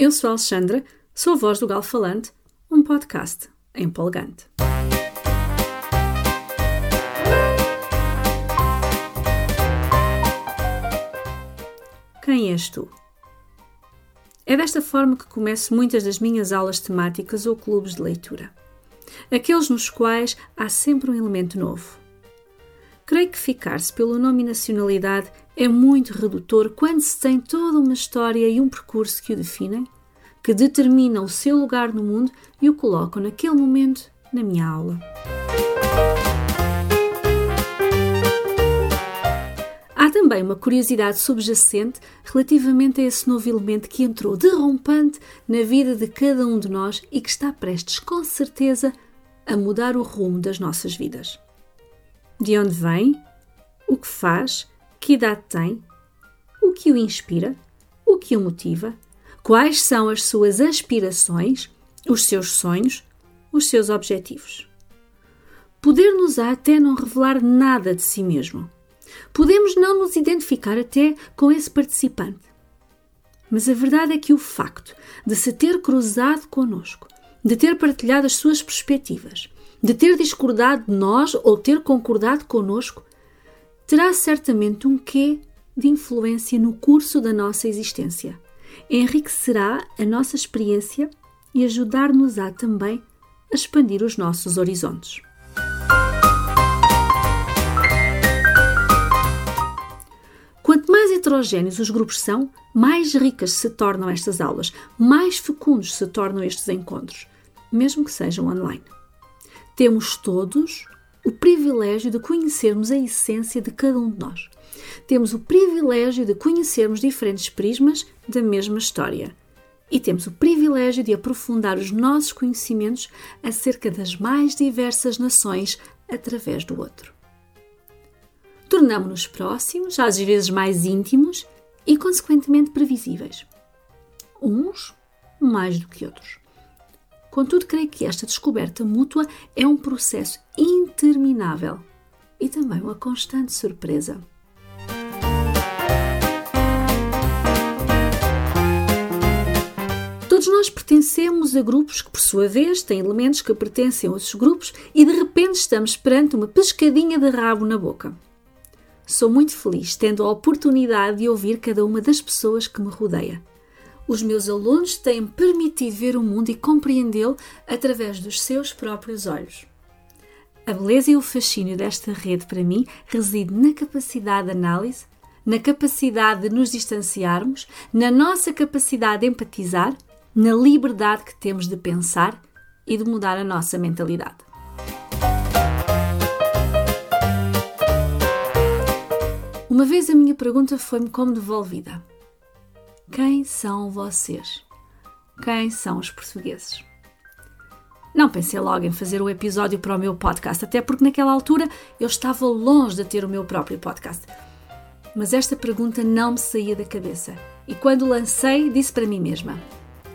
Eu sou a Alexandra, sou a voz do Galo Falante, um podcast empolgante. Quem és tu? É desta forma que começo muitas das minhas aulas temáticas ou clubes de leitura. Aqueles nos quais há sempre um elemento novo. Creio que ficar-se pelo nome e nacionalidade é muito redutor quando se tem toda uma história e um percurso que o definem, que determinam o seu lugar no mundo e o colocam naquele momento na minha aula. Há também uma curiosidade subjacente relativamente a esse novo elemento que entrou derrompante na vida de cada um de nós e que está prestes, com certeza, a mudar o rumo das nossas vidas. De onde vem? O que faz? Que idade tem? O que o inspira? O que o motiva? Quais são as suas aspirações, os seus sonhos, os seus objetivos? Poder-nos-á até não revelar nada de si mesmo. Podemos não nos identificar até com esse participante. Mas a verdade é que o facto de se ter cruzado conosco, de ter partilhado as suas perspectivas, de ter discordado de nós ou ter concordado conosco, terá certamente um quê de influência no curso da nossa existência. Enriquecerá a nossa experiência e ajudar-nos-á também a expandir os nossos horizontes. Quanto mais heterogêneos os grupos são, mais ricas se tornam estas aulas, mais fecundos se tornam estes encontros, mesmo que sejam online. Temos todos o privilégio de conhecermos a essência de cada um de nós. Temos o privilégio de conhecermos diferentes prismas da mesma história. E temos o privilégio de aprofundar os nossos conhecimentos acerca das mais diversas nações através do outro. Tornamos-nos próximos, às vezes mais íntimos e, consequentemente, previsíveis. Uns mais do que outros. Contudo, creio que esta descoberta mútua é um processo interminável e também uma constante surpresa. Todos nós pertencemos a grupos que, por sua vez, têm elementos que pertencem a outros grupos e de repente estamos perante uma pescadinha de rabo na boca. Sou muito feliz tendo a oportunidade de ouvir cada uma das pessoas que me rodeia os meus alunos têm permitido ver o mundo e compreendê-lo através dos seus próprios olhos. A beleza e o fascínio desta rede, para mim, reside na capacidade de análise, na capacidade de nos distanciarmos, na nossa capacidade de empatizar, na liberdade que temos de pensar e de mudar a nossa mentalidade. Uma vez a minha pergunta foi-me como devolvida. Quem são vocês? Quem são os portugueses? Não pensei logo em fazer o episódio para o meu podcast, até porque naquela altura eu estava longe de ter o meu próprio podcast. Mas esta pergunta não me saía da cabeça e quando lancei, disse para mim mesma: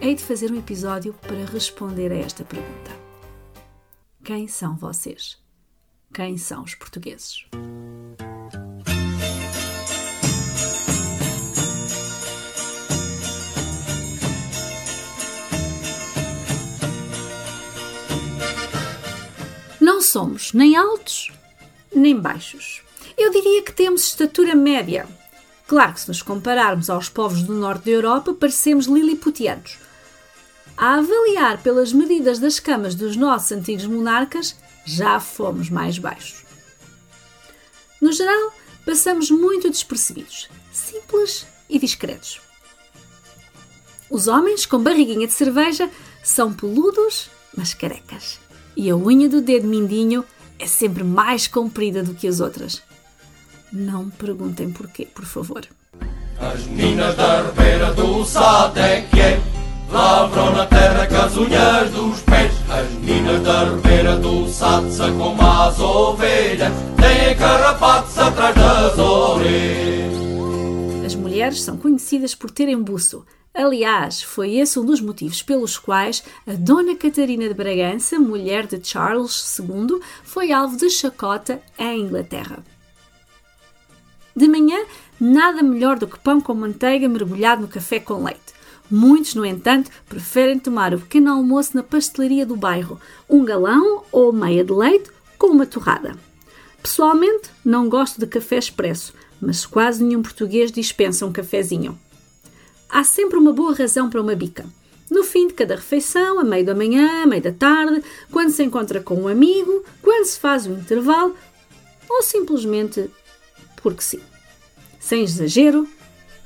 hei de fazer um episódio para responder a esta pergunta. Quem são vocês? Quem são os portugueses? somos nem altos nem baixos. Eu diria que temos estatura média. Claro que se nos compararmos aos povos do norte da Europa, parecemos liliputianos. A avaliar pelas medidas das camas dos nossos antigos monarcas, já fomos mais baixos. No geral, passamos muito despercebidos, simples e discretos. Os homens com barriguinha de cerveja são peludos, mas carecas e a unha do dedo mindinho é sempre mais comprida do que as outras. Não perguntem porquê, por favor. As meninas da ribeira do Sado é que é. Lavram na terra com as unhas dos pés. As meninas da ribeira do são como as ovelhas. Têm carrapatos atrás das orelhas. As mulheres são conhecidas por terem buço. Aliás, foi esse um dos motivos pelos quais a Dona Catarina de Bragança, mulher de Charles II, foi alvo de chacota em Inglaterra. De manhã, nada melhor do que pão com manteiga mergulhado no café com leite. Muitos, no entanto, preferem tomar o pequeno almoço na pastelaria do bairro, um galão ou meia de leite com uma torrada. Pessoalmente, não gosto de café expresso, mas quase nenhum português dispensa um cafezinho. Há sempre uma boa razão para uma bica. No fim de cada refeição, a meio da manhã, a meio da tarde, quando se encontra com um amigo, quando se faz um intervalo ou simplesmente porque sim. Sem exagero,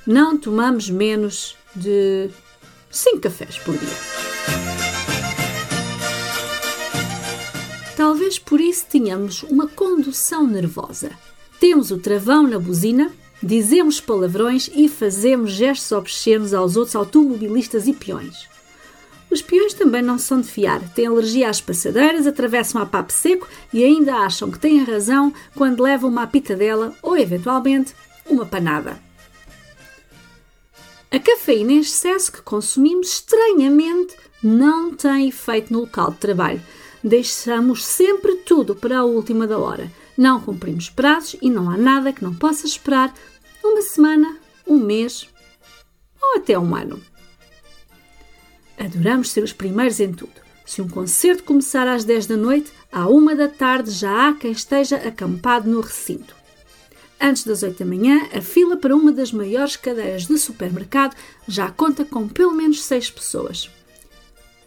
não tomamos menos de 5 cafés por dia. Talvez por isso tenhamos uma condução nervosa. Temos o travão na buzina, dizemos palavrões e fazemos gestos obscenos aos outros automobilistas e peões. Os peões também não são de fiar, têm alergia às passadeiras, atravessam a papo seco e ainda acham que têm razão quando levam uma pitadela ou, eventualmente, uma panada. A cafeína em excesso que consumimos estranhamente não tem efeito no local de trabalho. Deixamos sempre tudo para a última da hora. Não cumprimos prazos e não há nada que não possa esperar uma semana, um mês ou até um ano. Adoramos ser os primeiros em tudo. Se um concerto começar às 10 da noite, à uma da tarde já há quem esteja acampado no recinto. Antes das 8 da manhã, a fila para uma das maiores cadeiras de supermercado já conta com pelo menos 6 pessoas.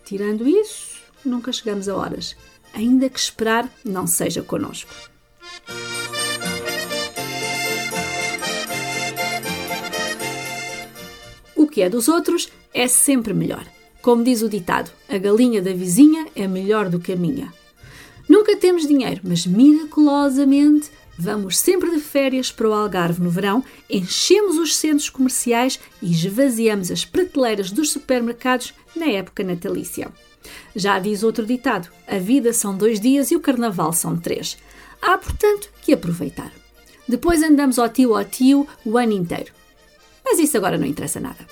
Tirando isso, nunca chegamos a horas, ainda que esperar não seja connosco. O que é dos outros é sempre melhor. Como diz o ditado, a galinha da vizinha é melhor do que a minha. Nunca temos dinheiro, mas miraculosamente Vamos sempre de férias para o Algarve no verão, enchemos os centros comerciais e esvaziamos as prateleiras dos supermercados na época natalícia. Já diz outro ditado: a vida são dois dias e o carnaval são três. Há, portanto, que aproveitar. Depois andamos ao tio ao tio o ano inteiro. Mas isso agora não interessa nada.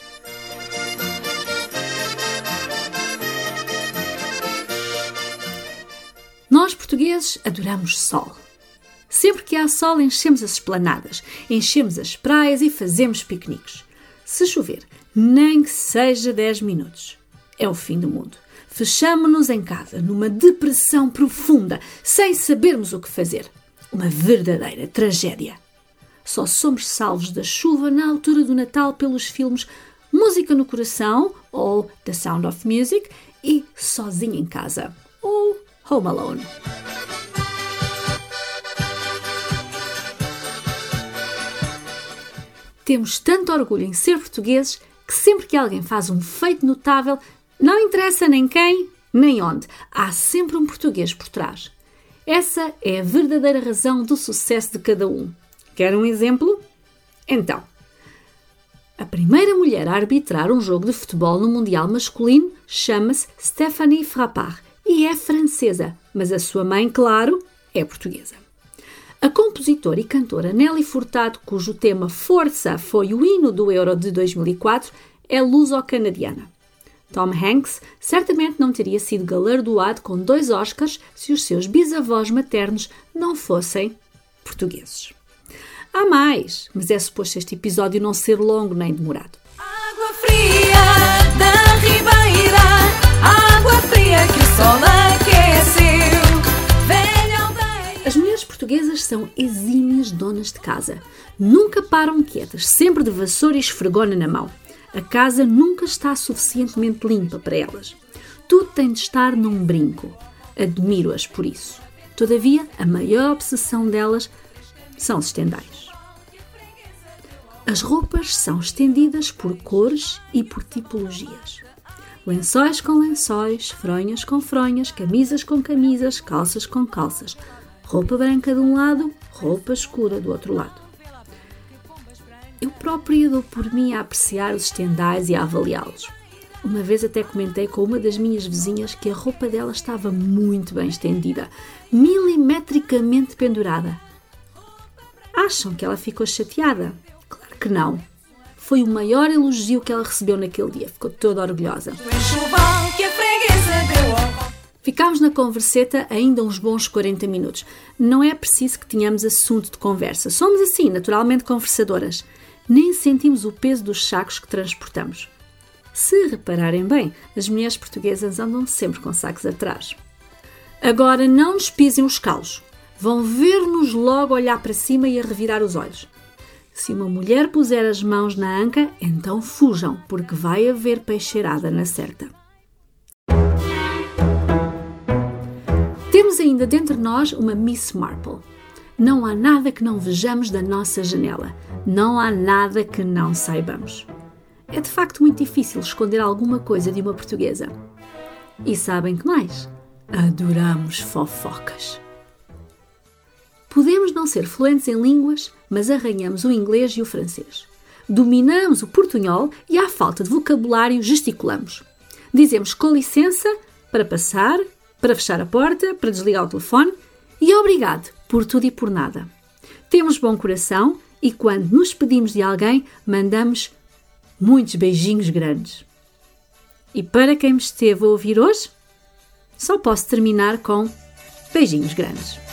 Portugueses adoramos sol. Sempre que há sol, enchemos as esplanadas, enchemos as praias e fazemos piqueniques. Se chover, nem que seja 10 minutos, é o fim do mundo. Fechamo-nos em casa, numa depressão profunda, sem sabermos o que fazer. Uma verdadeira tragédia. Só somos salvos da chuva na altura do Natal pelos filmes Música no Coração ou The Sound of Music e Sozinho em Casa ou Home Alone. Temos tanto orgulho em ser portugueses que sempre que alguém faz um feito notável, não interessa nem quem, nem onde, há sempre um português por trás. Essa é a verdadeira razão do sucesso de cada um. Quer um exemplo? Então, a primeira mulher a arbitrar um jogo de futebol no Mundial masculino chama-se Stephanie Frappard e é francesa, mas a sua mãe, claro, é portuguesa. A compositora e cantora Nelly Furtado, cujo tema Força foi o hino do Euro de 2004, é luso-canadiana. Tom Hanks certamente não teria sido galardoado com dois Oscars se os seus bisavós maternos não fossem portugueses. Há mais, mas é suposto este episódio não ser longo nem demorado. Água fria da ribeira, água fria que o sol aqueceu portuguesas são exímias donas de casa. Nunca param quietas, sempre de vassoura e esfregona na mão. A casa nunca está suficientemente limpa para elas. Tudo tem de estar num brinco. Admiro-as por isso. Todavia, a maior obsessão delas são os estendais. As roupas são estendidas por cores e por tipologias. Lençóis com lençóis, fronhas com fronhas, camisas com camisas, calças com calças, roupa branca de um lado, roupa escura do outro lado. Eu própria dou por mim a apreciar os estendais e a avaliá-los. Uma vez até comentei com uma das minhas vizinhas que a roupa dela estava muito bem estendida, milimetricamente pendurada. Acham que ela ficou chateada? Claro que não. Foi o maior elogio que ela recebeu naquele dia. Ficou toda orgulhosa. Ficámos na converseta ainda uns bons 40 minutos. Não é preciso que tenhamos assunto de conversa. Somos assim, naturalmente conversadoras. Nem sentimos o peso dos sacos que transportamos. Se repararem bem, as mulheres portuguesas andam sempre com sacos atrás. Agora não nos pisem os calos. Vão ver-nos logo olhar para cima e a revirar os olhos. Se uma mulher puser as mãos na anca, então fujam, porque vai haver peixeirada na certa. Temos ainda dentro de nós uma Miss Marple. Não há nada que não vejamos da nossa janela. Não há nada que não saibamos. É de facto muito difícil esconder alguma coisa de uma portuguesa. E sabem que mais? Adoramos fofocas. Podemos não ser fluentes em línguas, mas arranhamos o inglês e o francês. Dominamos o portunhol e, à falta de vocabulário, gesticulamos. Dizemos com licença para passar, para fechar a porta, para desligar o telefone e obrigado por tudo e por nada. Temos bom coração e, quando nos pedimos de alguém, mandamos muitos beijinhos grandes. E para quem me esteve a ouvir hoje, só posso terminar com beijinhos grandes.